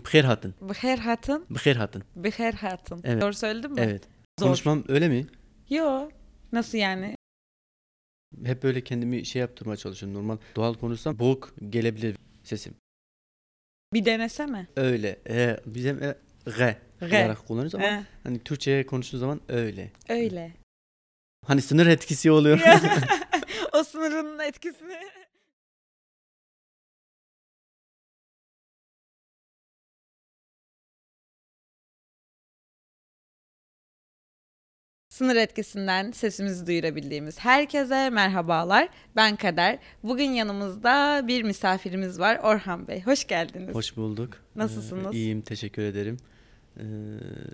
Bıkher hatın. Bıher hatın, Bıkher hatın. bıher hatın. Evet. Doğru söyledim mi? Evet. Zor. Konuşmam öyle mi? Yo. Nasıl yani? Hep böyle kendimi şey yaptırmaya çalışıyorum. Normal doğal konuşsam boğuk gelebilir sesim. Bir denesene. Öyle. E, biz hem e, g G. olarak kullanırız ama He, hani Türkçe'ye konuştuğu zaman öyle. öyle. Hani sınır etkisi oluyor. o sınırın etkisini. Sınır etkisinden sesimizi duyurabildiğimiz herkese merhabalar. Ben Kader. Bugün yanımızda bir misafirimiz var. Orhan Bey. Hoş geldiniz. Hoş bulduk. Nasılsınız? Ee, iyiyim, teşekkür ederim. Ee,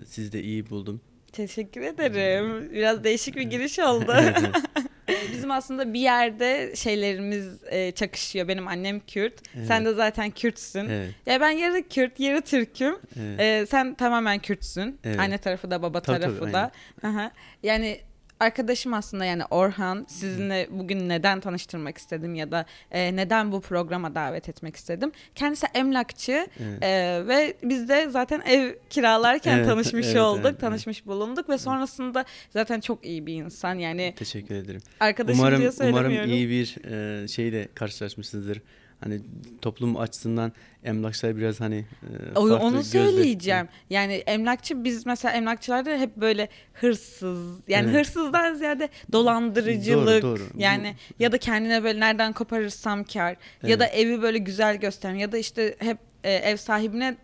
siz de iyi buldum. Teşekkür ederim. Biraz değişik bir giriş oldu. Bizim aslında bir yerde şeylerimiz e, çakışıyor. Benim annem Kürt. Sen Evet. de zaten Kürtsün. evet, Ya ben yarı Kürt, yarı Türk'üm. evet. E, sen tamamen Kürtsün. Evet. Anne tarafı da baba Tabii, tarafı tabii, da. Aha. Yani arkadaşım aslında yani Orhan sizinle bugün neden tanıştırmak istedim ya da e, neden bu programa davet etmek istedim. Kendisi emlakçı Evet. e, ve biz de zaten ev kiralarken Evet, tanışmış evet, olduk, evet, tanışmış bulunduk ve sonrasında zaten çok iyi bir insan. Yani Teşekkür ederim. arkadaşım diye Umarım söylemiyorum. umarım iyi bir e, şeyle karşılaşmışsınızdır. Hani toplum açısından emlakçılar biraz hani e, farklı Onu söyleyeceğim. Yani emlakçı biz mesela emlakçılarda hep böyle hırsız yani Evet. hırsızdan ziyade dolandırıcılık Doğru, doğru. yani ya da kendine böyle nereden koparırsam kar ya da evi böyle güzel gösteren ya da işte hep e, ev sahibine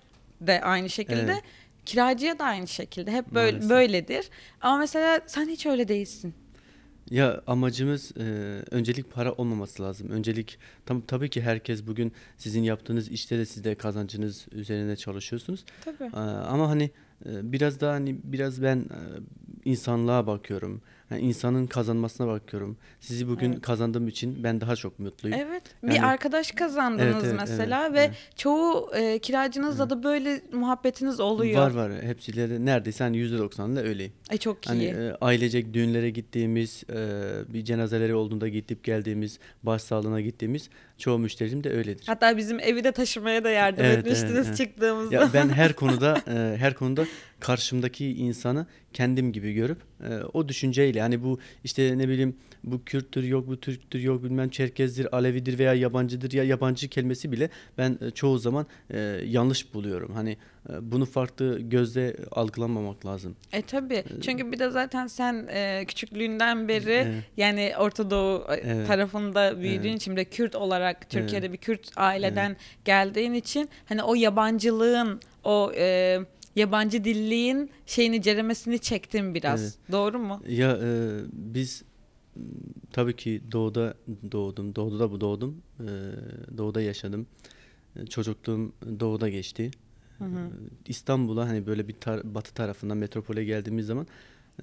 de aynı şekilde Evet. kiracıya da aynı şekilde hep böyle Maalesef. böyledir. Ama mesela sen hiç öyle değilsin. Ya amacımız e, öncelik para olmaması lazım. Öncelik tam tabii ki herkes bugün sizin yaptığınız işte de siz de kazancınız üzerine çalışıyorsunuz. Tabii. Ee, ama hani e, biraz daha hani biraz ben e, insanlığa bakıyorum. Yani insanın kazanmasına bakıyorum. Sizi bugün Evet. kazandığım için ben daha çok mutluyum. Evet. Bir Yani- arkadaş kazandınız Evet, evet, mesela evet, ve evet. çoğu e, kiracınızla da böyle muhabbetiniz oluyor. Var var. Hepsiyle de neredeyse hani %90'la öyleyim. Ay çok Hani iyi. e, ailecek düğünlere gittiğimiz, e, bir cenazeleri olduğunda gidip geldiğimiz, başsağlığına gittiğimiz çoğu müşterim de öyledir. Hatta bizim evi de taşımaya da yardım Evet, etmiştiniz evet, evet. çıktığımızda. Ya ben her konuda e, her konuda karşımdaki insanı kendim gibi görüp e, o düşünceyle hani bu işte ne bileyim bu Kürttür yok bu Türktür yok bilmem Çerkezdir Alevidir veya yabancıdır ya yabancı kelimesi bile ben e, çoğu zaman e, yanlış buluyorum. Hani e, bunu farklı gözle algılamamak lazım. E tabi. Çünkü bir de zaten sen e, küçüklüğünden beri Evet. yani Orta Doğu e, Evet. tarafında büyüdüğün Evet. için de Kürt olarak Türkiye'de bir Kürt aileden geldiğin için hani o yabancılığın o e, yabancı dilliğin şeyini ceremesini çektin biraz. Evet. Doğru mu? Ya e, biz tabii ki doğuda doğdum. Doğuda bu doğdum. E, doğuda yaşadım. E, çocukluğum doğuda geçti. Hı hı. E, İstanbul'a hani böyle bir tar- batı tarafından metropole geldiğimiz zaman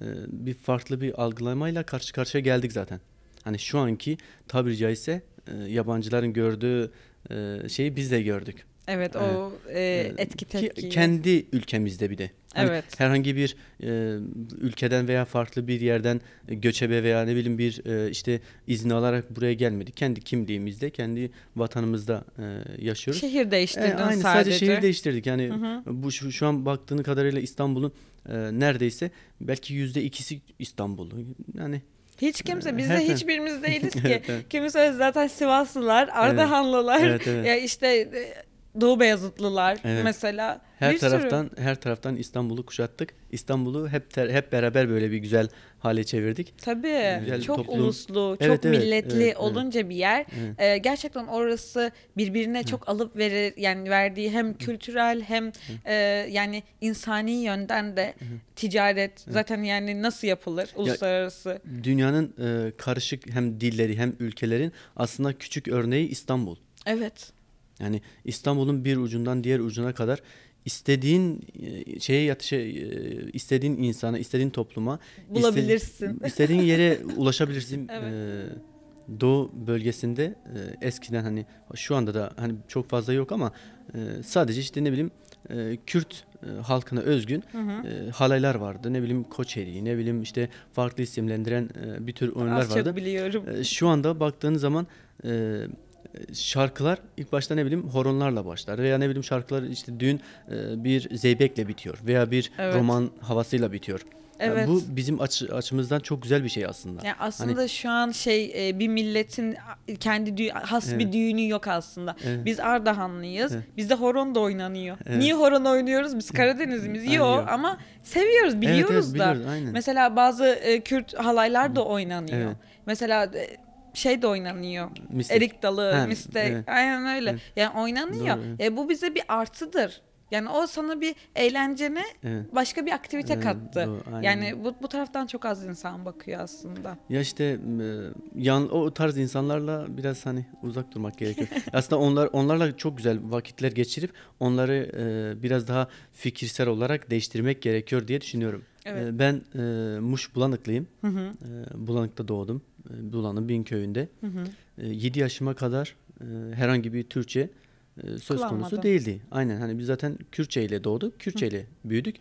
e, bir farklı bir algılamayla karşı karşıya geldik zaten. Hani şu anki tabiri caizse e, yabancıların gördüğü e, şeyi biz de gördük. Evet, Evet. o e, E, etki ki tepki. kendi ülkemizde bir de. Hani Evet. herhangi bir e, ülkeden veya farklı bir yerden e, göçebe veya ne bileyim bir e, işte izin alarak buraya gelmedik. Kendi kimliğimizde, kendi vatanımızda e, yaşıyoruz. Şehir E, değiştirdin aynı sadece. sadece şehir değiştirdik. Yani Hı hı. bu şu, şu an baktığını kadarıyla İstanbul'un e, neredeyse belki yüzde ikisi İstanbul. Yani Hiç kimse, biz Her de hiçbirimiz değiliz ki. Evet, evet. Kimisi zaten Sivaslılar, Ardahanlılar, Evet, evet. ya işte e, Doğu Beyazıtlılar Evet. mesela. her bir sürü. taraftan her taraftan İstanbul'u kuşattık. İstanbul'u hep ter- hep beraber böyle bir güzel hale çevirdik. Tabii. Güzel çok toplum. uluslu, çok Evet, evet, milletli evet, evet. olunca bir yer. Evet. e, gerçekten orası birbirine çok alıp verir yani verdiği hem kültürel hem e, yani insani yönden de ticaret zaten yani nasıl yapılır uluslararası. Dünyanın e, karışık hem dilleri hem ülkelerin aslında küçük örneği İstanbul. Evet. Yani İstanbul'un bir ucundan diğer ucuna kadar istediğin e, şeye yat şey, e, istediğin insana, istediğin topluma, Bulabilirsin. istediğin yere ulaşabilirsin. Evet. E, Doğu bölgesinde e, eskiden hani şu anda da hani çok fazla yok ama e, sadece işte ne bileyim e, Kürt e, halkına özgün e, halaylar vardı. Ne bileyim Koçeri, ne bileyim işte farklı isimlendiren e, bir tür oyunlar Az vardı. çok biliyorum. E, Şu anda baktığınız zaman e, şarkılar ilk başta ne bileyim horonlarla başlar veya ne bileyim şarkılar işte düğün e, bir zeybekle bitiyor veya bir Evet. roman havasıyla bitiyor. Yani Evet. bu bizim açı- açımızdan çok güzel bir şey aslında. Yani aslında şu an şey e, bir milletin kendi dü- has bir Evet. düğünü yok aslında. Evet. Biz Ardahanlıyız. Evet. Bizde horon da oynanıyor. Evet. Niye horon oynuyoruz? Biz Karadenizimiz. Yok ama seviyoruz, Evet, biliyoruz evet, da. biliyoruz, aynen. Mesela bazı e, Kürt halaylar da oynanıyor. Evet. Mesela şey de oynanıyor. Mistek. Erik dalı, Ha, evet. Aynen öyle. Evet. Yani oynanıyor. Doğru, evet. E, bu bize bir artıdır. Yani o sana bir eğlencene Evet. başka bir aktivite Evet, kattı. doğru, yani bu, bu taraftan çok az insan bakıyor aslında. Ya işte e, yan o tarz insanlarla biraz hani uzak durmak gerekiyor. Aslında onlar onlarla çok güzel vakitler geçirip onları e, biraz daha fikirsel olarak değiştirmek gerekiyor diye düşünüyorum. Evet. E, ben e, Muş Bulanıklıyım. Hı hı. E, Bulanık'ta doğdum. E, Bulanık'ın bin köyünde. Hı hı. 7 yaşıma kadar e, herhangi bir Türkçe e, söz konusu Kullanmadın. değildi. Aynen hani biz zaten Kürtçe ile doğduk, Kürtçe ile büyüdük.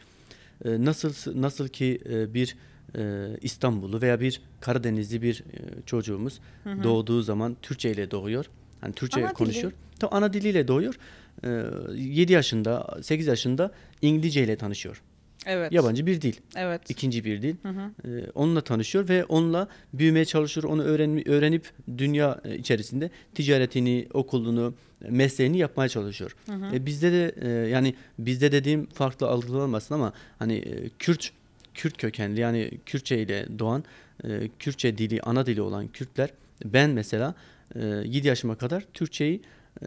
E, nasıl nasıl ki e, bir e, İstanbullu veya bir Karadenizli bir e, çocuğumuz doğduğu zaman Türkçe ile doğuyor. Hani Türkçe Ana dili. konuşuyor. Tam ana diliyle doğuyor. E, 7 yaşında, 8 yaşında İngilizce ile tanışıyor. Evet. Yabancı bir dil. Evet. ikinci bir dil. Hı hı. Ee, onunla tanışıyor ve onunla büyümeye çalışıyor. Onu öğren öğrenip dünya e, içerisinde ticaretini, okulunu, mesleğini yapmaya çalışıyor. E, bizde de e, yani bizde dediğim farklı algılanmasın ama hani e, Kürt Kürt kökenli yani Kürtçe ile doğan e, Kürtçe dili ana dili olan Kürtler ben mesela e, 7 yaşıma kadar Türkçeyi e,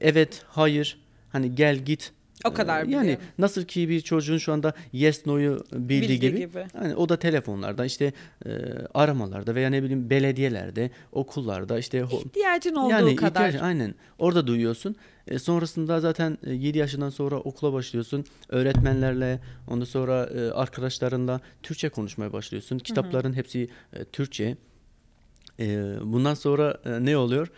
evet, hayır, hani gel git O kadar e, yani biliyorum. nasıl ki bir çocuğun şu anda yes no'yu bildiği, Bildiği gibi, gibi. yani o da telefonlarda işte e, aramalarda veya ne bileyim belediyelerde, okullarda işte İhtiyacın olduğu yani kadar. ihtiyaç- aynen orada duyuyorsun. E, sonrasında zaten 7 yaşından sonra okula başlıyorsun. Öğretmenlerle, ondan sonra e, arkadaşlarınla Türkçe konuşmaya başlıyorsun. Kitapların hepsi e, Türkçe. E, bundan sonra e, ne oluyor?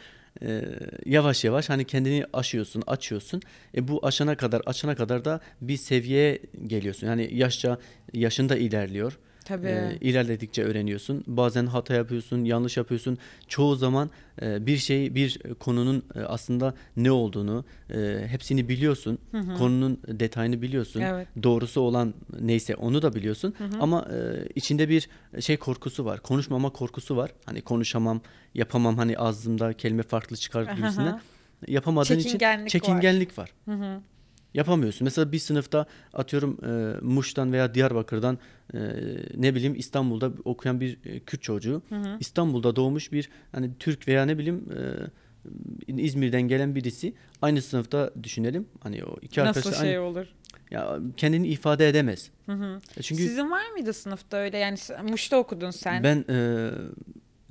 E, yavaş yavaş hani kendini aşıyorsun, açıyorsun. E, bu aşana kadar, açana kadar da bir seviyeye geliyorsun. Yani yaşça yaşında ilerliyor. Tabii. E, ilerledikçe öğreniyorsun. Bazen hata yapıyorsun, yanlış yapıyorsun. Çoğu zaman e, bir şey, bir konunun e, aslında ne olduğunu e, hepsini biliyorsun. Konunun detayını biliyorsun. Evet. Doğrusu olan neyse onu da biliyorsun. Ama e, içinde bir şey korkusu var. Konuşmama korkusu var. Hani konuşamam, yapamam. Hani ağzımda kelime farklı çıkar gibisinden. Yapamadığın Çekingenlik için var. çekingenlik var. Hı hı. Yapamıyorsun. Mesela bir sınıfta atıyorum e, Muş'tan veya Diyarbakır'dan e, ne bileyim İstanbul'da okuyan bir e, Kürt çocuğu İstanbul'da doğmuş bir hani Türk veya ne bileyim e, İzmir'den gelen birisi aynı sınıfta düşünelim. Hani o iki Nasıl şey aynı, olur? ya kendini ifade edemez. Hı hı. E, Çünkü Sizin var mıydı sınıfta öyle? Yani Muş'ta okudun sen. ben e,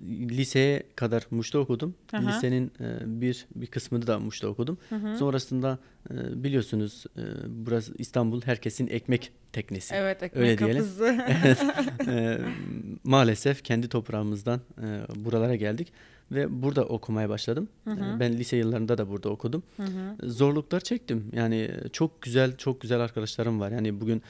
liseye kadar Muş'ta okudum. Hı hı. Lisenin e, bir bir kısmını da Muş'ta okudum. Sonrasında e, biliyorsunuz e, burası İstanbul herkesin ekmek teknesi. Evet ekmek Öyle diyelim. kapısı. Evet. Eee, maalesef kendi toprağımızdan buralara geldik ve burada okumaya başladım. Eee, ben lise yıllarında da burada okudum. Zorluklar çektim. Yani çok güzel çok güzel arkadaşlarım var. Yani bugün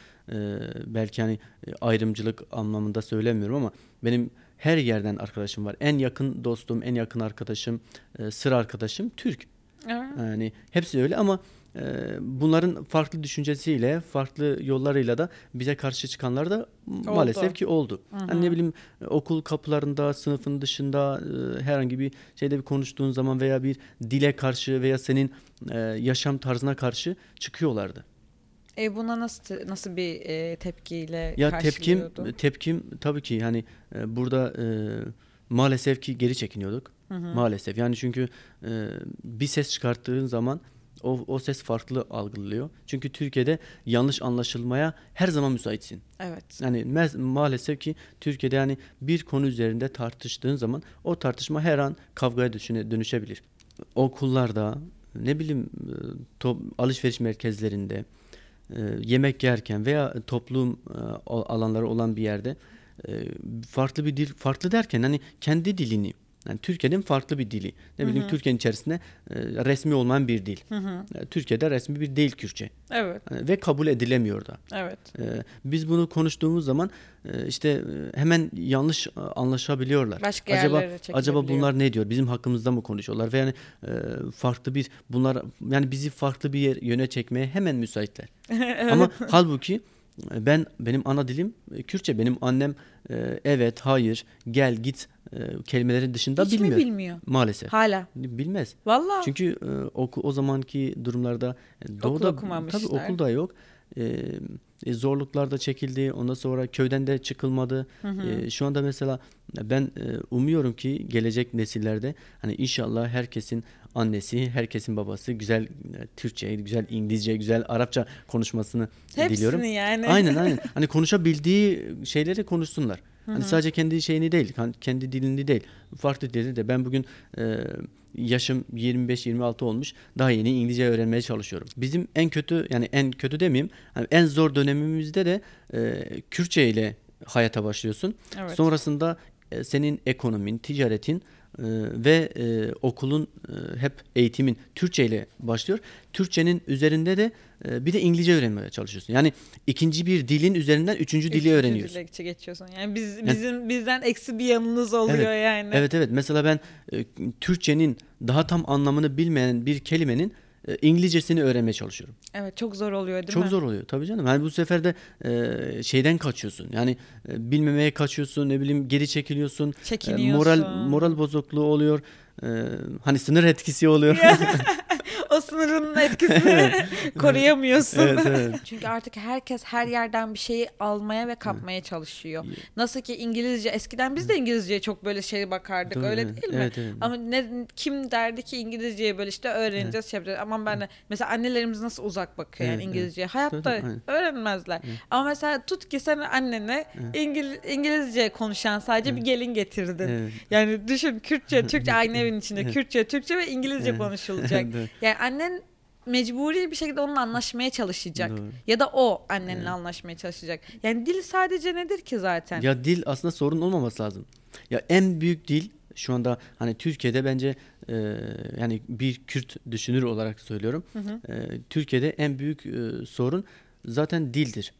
belki hani ayrımcılık anlamında söylemiyorum ama benim her yerden arkadaşım var. En yakın dostum, en yakın arkadaşım, eee, sır arkadaşım Türk. Evet. Yani hepsi öyle ama e, bunların farklı düşüncesiyle, farklı yollarıyla da bize karşı çıkanlar da maalesef ki oldu. Hani ne bileyim e, okul kapılarında, sınıfın dışında e, herhangi bir şeyde bir konuştuğun zaman veya bir dile karşı veya senin e, yaşam tarzına karşı çıkıyorlardı. E buna nasıl nasıl bir e, tepkiyle Ya tepkim karşılıyordun? tepkim tabii ki hani e, burada e, maalesef ki geri çekiniyorduk. Maalesef. Yani çünkü e, bir ses çıkarttığın zaman o, o ses farklı algılıyor. Çünkü Türkiye'de yanlış anlaşılmaya her zaman müsaitsin. Evet. Yani mez- maalesef ki Türkiye'de yani bir konu üzerinde tartıştığın zaman o tartışma her an kavgaya düşüne- dönüşebilir. Okullarda ne bileyim e, alışveriş merkezlerinde yemek yerken veya toplum e, alanları olan bir yerde e, farklı bir dil farklı derken hani kendi dilini Yani Türkiye'nin farklı bir dili. Ne bileyim Türkiye'nin içerisinde e, resmi olmayan bir dil. E, Türkiye'de resmi bir değil Kürtçe. Evet. E, ve kabul edilemiyor da. Evet. E, biz bunu konuştuğumuz zaman e, işte e, hemen yanlış e, anlaşabiliyorlar. Başka acaba acaba bunlar ne diyor? Bizim hakkımızda mı konuşuyorlar? Ve yani e, farklı bir bunlar yani bizi farklı bir yer, yöne çekmeye hemen müsaitler. Ama halbuki e, ben benim ana dilim Kürtçe. Benim annem e, evet, hayır, gel, git e, kelimelerin dışında Hiç mi bilmiyor. bilmiyor? Maalesef. Hala. Bilmez. Valla. Çünkü e, oku, o zamanki durumlarda e, doğuda okumamışlar. tabii okul da yok. E, e, zorluklar da çekildi. Ondan sonra köyden de çıkılmadı. E, şu anda mesela ben e, umuyorum ki gelecek nesillerde hani inşallah herkesin annesi, herkesin babası güzel e, Türkçe, güzel İngilizce, güzel Arapça konuşmasını Hepsini diliyorum. yani. Aynen aynen. Hani konuşabildiği şeyleri konuşsunlar. Hani sadece kendi şeyini değil, kendi dilini değil. Farklı dilde de ben bugün e, yaşım 25-26 olmuş. Daha yeni İngilizce öğrenmeye çalışıyorum. Bizim en kötü yani en kötü demeyeyim. Hani en zor dönemimizde de e, Kürtçe ile hayata başlıyorsun. Evet. Sonrasında e, senin ekonomin, ticaretin e, ve e, okulun e, hep eğitimin Türkçe ile başlıyor. Türkçenin üzerinde de e, bir de İngilizce öğrenmeye çalışıyorsun. Yani ikinci bir dilin üzerinden üçüncü dili Üçüncü öğreniyorsun. dile geçiyorsun. Yani biz bizim bizden eksi bir yanınız oluyor Evet. yani. Evet evet. Mesela ben e, Türkçenin daha tam anlamını bilmeyen bir kelimenin e, İngilizcesini öğrenmeye çalışıyorum. Evet, çok zor oluyor değil Çok mi? zor oluyor tabii canım. Yani bu sefer de e, şeyden kaçıyorsun. Yani e, bilmemeye kaçıyorsun, ne bileyim geri çekiliyorsun. E, Çekiniyorsun. moral moral bozukluğu oluyor. E, hani sınır etkisi oluyor. o sınırın etkisini koruyamıyorsun. Evet, evet. Çünkü artık herkes her yerden bir şeyi almaya ve kapmaya çalışıyor. Nasıl ki İngilizce eskiden biz de İngilizceye çok böyle şey bakardık Doğru, öyle evet. değil mi? Evet, evet. Ama ne kim derdi ki İngilizceyi böyle işte öğreneceğiz şey yapacağız. Aman ben de mesela annelerimiz nasıl uzak bakıyor yani Evet, evet. İngilizceye. Hayatta Tabii, aynen. öğrenmezler. Ama mesela tut ki sen annene İngil İngilizce konuşan sadece bir gelin getirdin. Evet. Yani düşün Kürtçe, Türkçe aynı evin içinde Kürtçe, Türkçe ve İngilizce Evet. konuşulacak. Evet. Yani annen mecburi bir şekilde onunla anlaşmaya çalışacak. Doğru. Ya da o annenle anlaşmaya çalışacak. Yani dil sadece nedir ki zaten? Ya dil aslında sorun olmaması lazım. Ya en büyük dil şu anda hani Türkiye'de bence e, yani bir Kürt düşünür olarak söylüyorum. E, Türkiye'de en büyük e, sorun zaten dildir.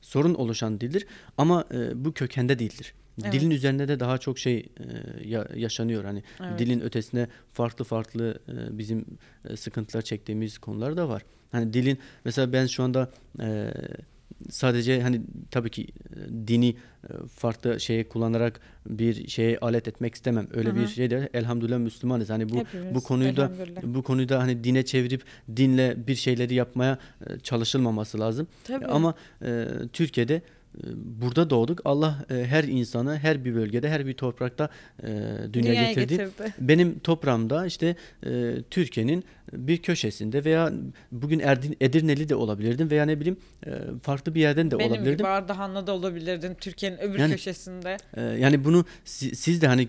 Sorun oluşan dildir ama e, bu kökende değildir. Evet. Dilin üzerinde de daha çok şey e, ya- yaşanıyor. Hani Evet. dilin ötesinde farklı farklı e, bizim e, sıkıntılar çektiğimiz konular da var. Hani dilin mesela ben şu anda e, sadece hani tabii ki dini farklı şeye kullanarak bir şeye alet etmek istemem. Öyle Hı hı. bir şey de elhamdülillah Müslümanız. Hani bu Hepimiz, bu konuyu da bu konuyu da hani dine çevirip dinle bir şeyleri yapmaya çalışılmaması lazım. Tabii. Ama e, Türkiye'de burada doğduk. Allah e, her insanı her bir bölgede, her bir toprakta e, dünya Dünyaya getirdi. getirdi. Benim toprağımda işte e, Türkiye'nin bir köşesinde veya bugün Erdin, Edirneli de olabilirdim veya ne bileyim farklı bir yerden de Benim olabilirdim. gibi Ardahan'da da olabilirdin Türkiye'nin öbür Yani- köşesinde. Yani bunu si- siz de hani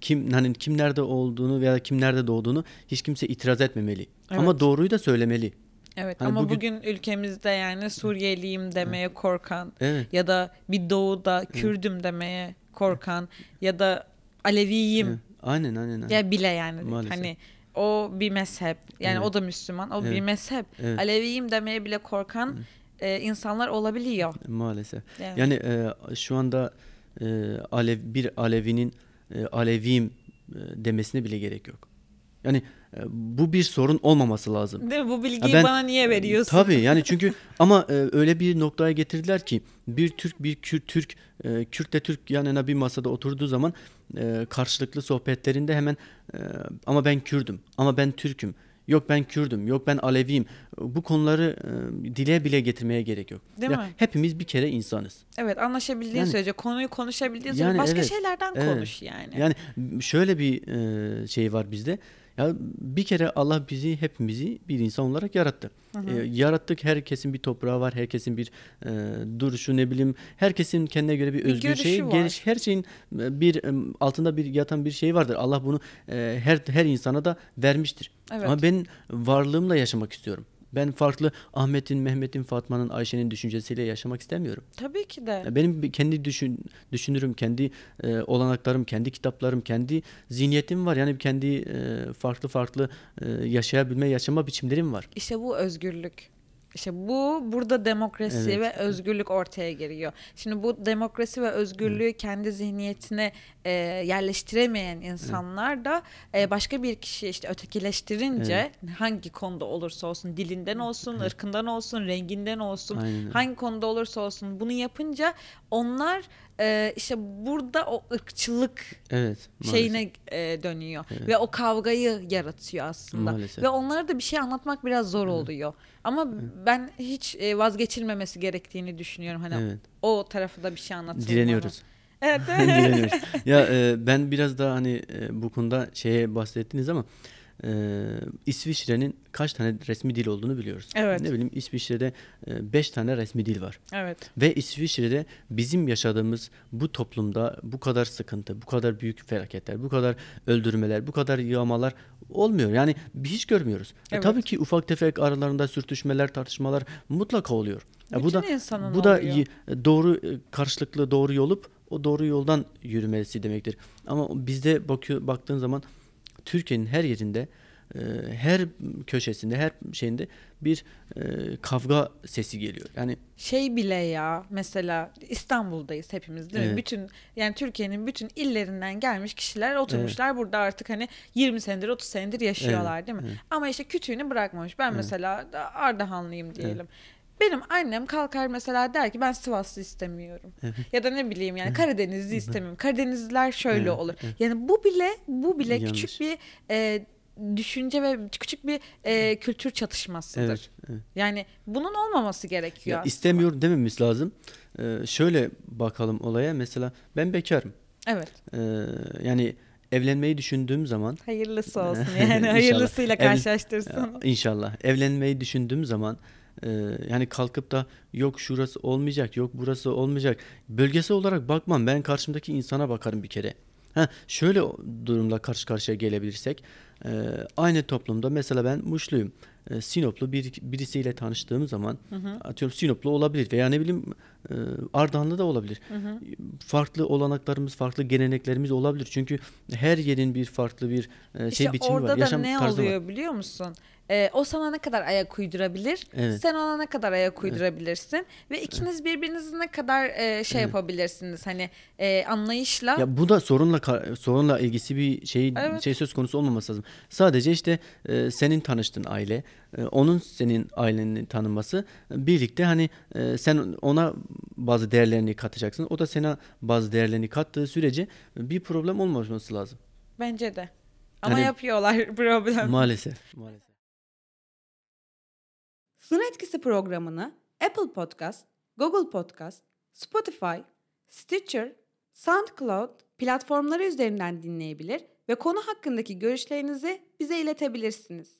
kim hani kim nerede olduğunu veya kim nerede doğduğunu hiç kimse itiraz etmemeli. Ama Evet. doğruyu da söylemeli. Evet Hani ama bugün- bugün... ülkemizde yani Suriyeliyim demeye korkan Evet. ya da bir doğuda Kürdüm demeye korkan ya da Aleviyim Evet. Aynen aynen. aynen. ya bile yani Maalesef. hani o bir mezhep yani Evet. o da Müslüman o bir Evet. mezhep Evet. Aleviyim demeye bile korkan e, insanlar olabiliyor. Maalesef. Evet. Yani e, şu anda e, Alev bir Alevinin e, Aleviyim e, demesine bile gerek yok. Yani e, bu bir sorun olmaması lazım. Değil mi? Bu bilgiyi ben- bana niye veriyorsun? Tabii yani çünkü ama e, öyle bir noktaya getirdiler ki bir Türk bir Kürt Türk e, Kürtle Türk yan yana bir masada oturduğu zaman e, karşılıklı sohbetlerinde hemen ama ben Kürdüm ama ben Türk'üm. Yok ben Kürdüm, yok ben Aleviyim. Bu konuları e, dile bile getirmeye gerek yok. Değil Ya mi? Hepimiz bir kere insanız. Evet anlaşabildiğin Yani- sürece konuyu konuşabildiğin sürece Yani başka evet, şeylerden evet. konuş yani. Yani şöyle bir e, şey var bizde. Ya bir kere Allah bizi hepimizi bir insan olarak yarattı. E, yarattık herkesin bir toprağı var, herkesin bir e, duruşu ne bileyim, herkesin kendine göre bir Bir özgür şeyi, var. geliş her şeyin e, bir e, altında bir yatan bir şey vardır. Allah bunu e, her her insana da vermiştir. Evet. Ama ben varlığımla yaşamak istiyorum. Ben farklı Ahmet'in, Mehmet'in, Fatma'nın, Ayşe'nin düşüncesiyle yaşamak istemiyorum. Tabii ki de. Benim kendi düşün, düşünürüm, kendi e, olanaklarım, kendi kitaplarım, kendi zihniyetim var. Yani kendi e, farklı farklı e, yaşayabilme, yaşama biçimlerim var. İşte bu özgürlük. İşte bu burada demokrasi Evet. ve özgürlük ortaya giriyor. Şimdi bu demokrasi ve özgürlüğü kendi zihniyetine e, yerleştiremeyen insanlar da e, başka bir kişi işte ötekileştirince hangi konuda olursa olsun dilinden olsun, ırkından olsun, renginden olsun, Aynen hangi konuda olursa olsun bunu yapınca onlar e, işte burada o ırkçılık Evet. maalesef. şeyine e, dönüyor ve o kavgayı yaratıyor aslında Maalesef. ve onlara da bir şey anlatmak biraz zor oluyor ama ben hiç e, vazgeçilmemesi gerektiğini düşünüyorum hani Evet. o tarafı da bir şey anlatılmalı. Direniyoruz. Evet. Ya e, ben biraz daha hani e, bu konuda şeye bahsettiniz ama e, İsviçre'nin kaç tane resmi dil olduğunu biliyoruz. Evet. Ne bileyim İsviçre'de 5 tane resmi dil var. evet. Ve İsviçre'de bizim yaşadığımız bu toplumda bu kadar sıkıntı, bu kadar büyük felaketler, bu kadar öldürmeler, bu kadar yağmalar olmuyor. Yani hiç görmüyoruz. E, Evet. tabii ki ufak tefek aralarında sürtüşmeler, tartışmalar mutlaka oluyor. Ya bu da bu da oluyor. y- doğru e, karşılıklı doğru yolup o doğru yoldan yürümesi demektir. Ama bizde bakıyor baktığın zaman Türkiye'nin her yerinde e, her köşesinde, her şeyinde bir e, kavga sesi geliyor. Yani Şey bile ya mesela İstanbul'dayız hepimiz değil mi? Evet. Bütün yani Türkiye'nin bütün illerinden gelmiş kişiler oturmuşlar burada artık hani 20 senedir 30 senedir yaşıyorlar değil mi? Ama işte kütüğünü bırakmamış. Ben mesela da Ardahanlıyım diyelim. Benim annem kalkar mesela der ki ben Sivaslı istemiyorum. Ya da ne bileyim yani Karadenizli istemiyorum. Karadenizliler şöyle Evet, olur. Yani bu bile bu bile Yanlış. küçük bir e, düşünce ve küçük bir e, kültür çatışmasıdır. evet, evet. Yani bunun olmaması gerekiyor. Ya aslında. istemiyor dememiz lazım. Ee, şöyle bakalım olaya. Mesela ben bekarım. Evet. Ee, yani evlenmeyi düşündüğüm zaman Hayırlısı olsun yani hayırlısıyla Ev- karşılaştırsın. Ya, İnşallah. Evlenmeyi düşündüğüm zaman e, yani kalkıp da yok şurası olmayacak, yok burası olmayacak. Bölgesi olarak bakmam. Ben karşımdaki insana bakarım bir kere. Ha, şöyle durumla karşı karşıya gelebilirsek e, aynı toplumda mesela ben Muşluyum. E, Sinoplu bir, birisiyle tanıştığım zaman atıyorum Sinoplu olabilir veya ne bileyim e, Ardahanlı da olabilir. Farklı olanaklarımız, farklı geleneklerimiz olabilir. Çünkü her yerin bir farklı bir e, şey İşte biçimi orada var. da Yaşam ne tarzı var. oluyor biliyor musun? Ee, o sana ne kadar ayak uydurabilir, Evet. sen ona ne kadar ayak uydurabilirsin ve ikiniz birbirinizi ne kadar e, şey yapabilirsiniz hani e, anlayışla. Ya bu da sorunla sorunla ilgisi bir şey Evet. şey söz konusu olmaması lazım. Sadece işte e, senin tanıştığın aile, e, onun senin aileni tanıması birlikte hani e, sen ona bazı değerlerini katacaksın. O da sana bazı değerlerini kattığı sürece bir problem olmaması lazım. Bence de. Ama Hani- yapıyorlar problem. Maalesef. Maalesef. Sınır Etkisi programını Apple Podcast, Google Podcast, Spotify, Stitcher, SoundCloud platformları üzerinden dinleyebilir ve konu hakkındaki görüşlerinizi bize iletebilirsiniz.